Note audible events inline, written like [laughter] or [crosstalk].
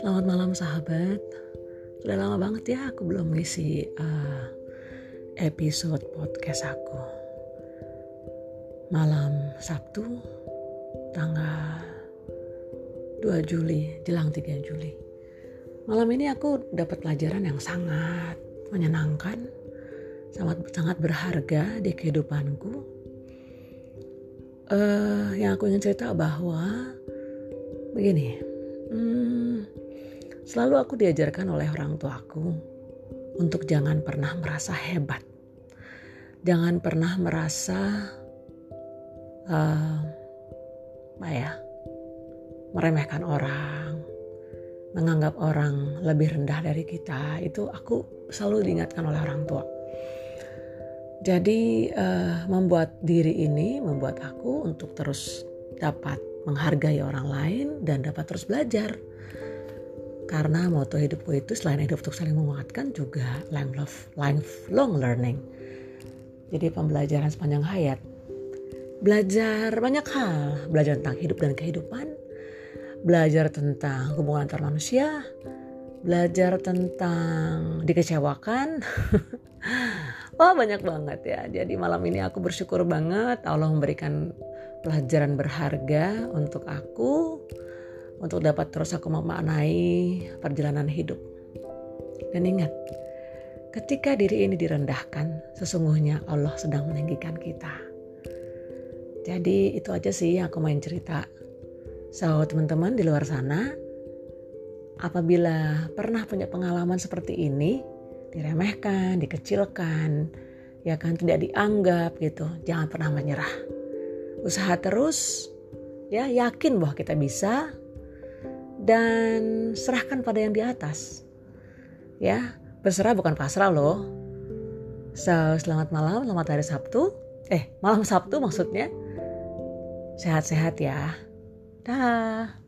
Selamat malam sahabat. Sudah lama banget ya aku belum ngisi uh, episode podcast aku. Malam Sabtu tanggal 2 Juli jelang 3 Juli. Malam ini aku dapat pelajaran yang sangat menyenangkan, sangat sangat berharga di kehidupanku. Uh, yang aku ingin cerita bahwa begini, hmm, Selalu aku diajarkan oleh orang tuaku untuk jangan pernah merasa hebat. Jangan pernah merasa uh, apa ya, meremehkan orang, menganggap orang lebih rendah dari kita. Itu aku selalu diingatkan oleh orang tua. Jadi uh, membuat diri ini membuat aku untuk terus dapat menghargai orang lain dan dapat terus belajar karena moto hidupku itu selain hidup untuk saling menguatkan juga lifelong learning. Jadi pembelajaran sepanjang hayat. Belajar banyak hal, belajar tentang hidup dan kehidupan, belajar tentang hubungan antar manusia, belajar tentang dikecewakan. Wah [laughs] banyak banget ya. Jadi malam ini aku bersyukur banget Allah memberikan pelajaran berharga untuk aku untuk dapat terus aku memaknai perjalanan hidup. Dan ingat, ketika diri ini direndahkan, sesungguhnya Allah sedang meninggikan kita. Jadi itu aja sih yang aku main cerita. So teman-teman di luar sana, apabila pernah punya pengalaman seperti ini, diremehkan, dikecilkan, ya kan tidak dianggap gitu, jangan pernah menyerah. Usaha terus, ya yakin bahwa kita bisa, dan serahkan pada yang di atas. Ya, berserah bukan pasrah loh. So, selamat malam, selamat hari Sabtu. Eh, malam Sabtu maksudnya. Sehat-sehat ya. Dah.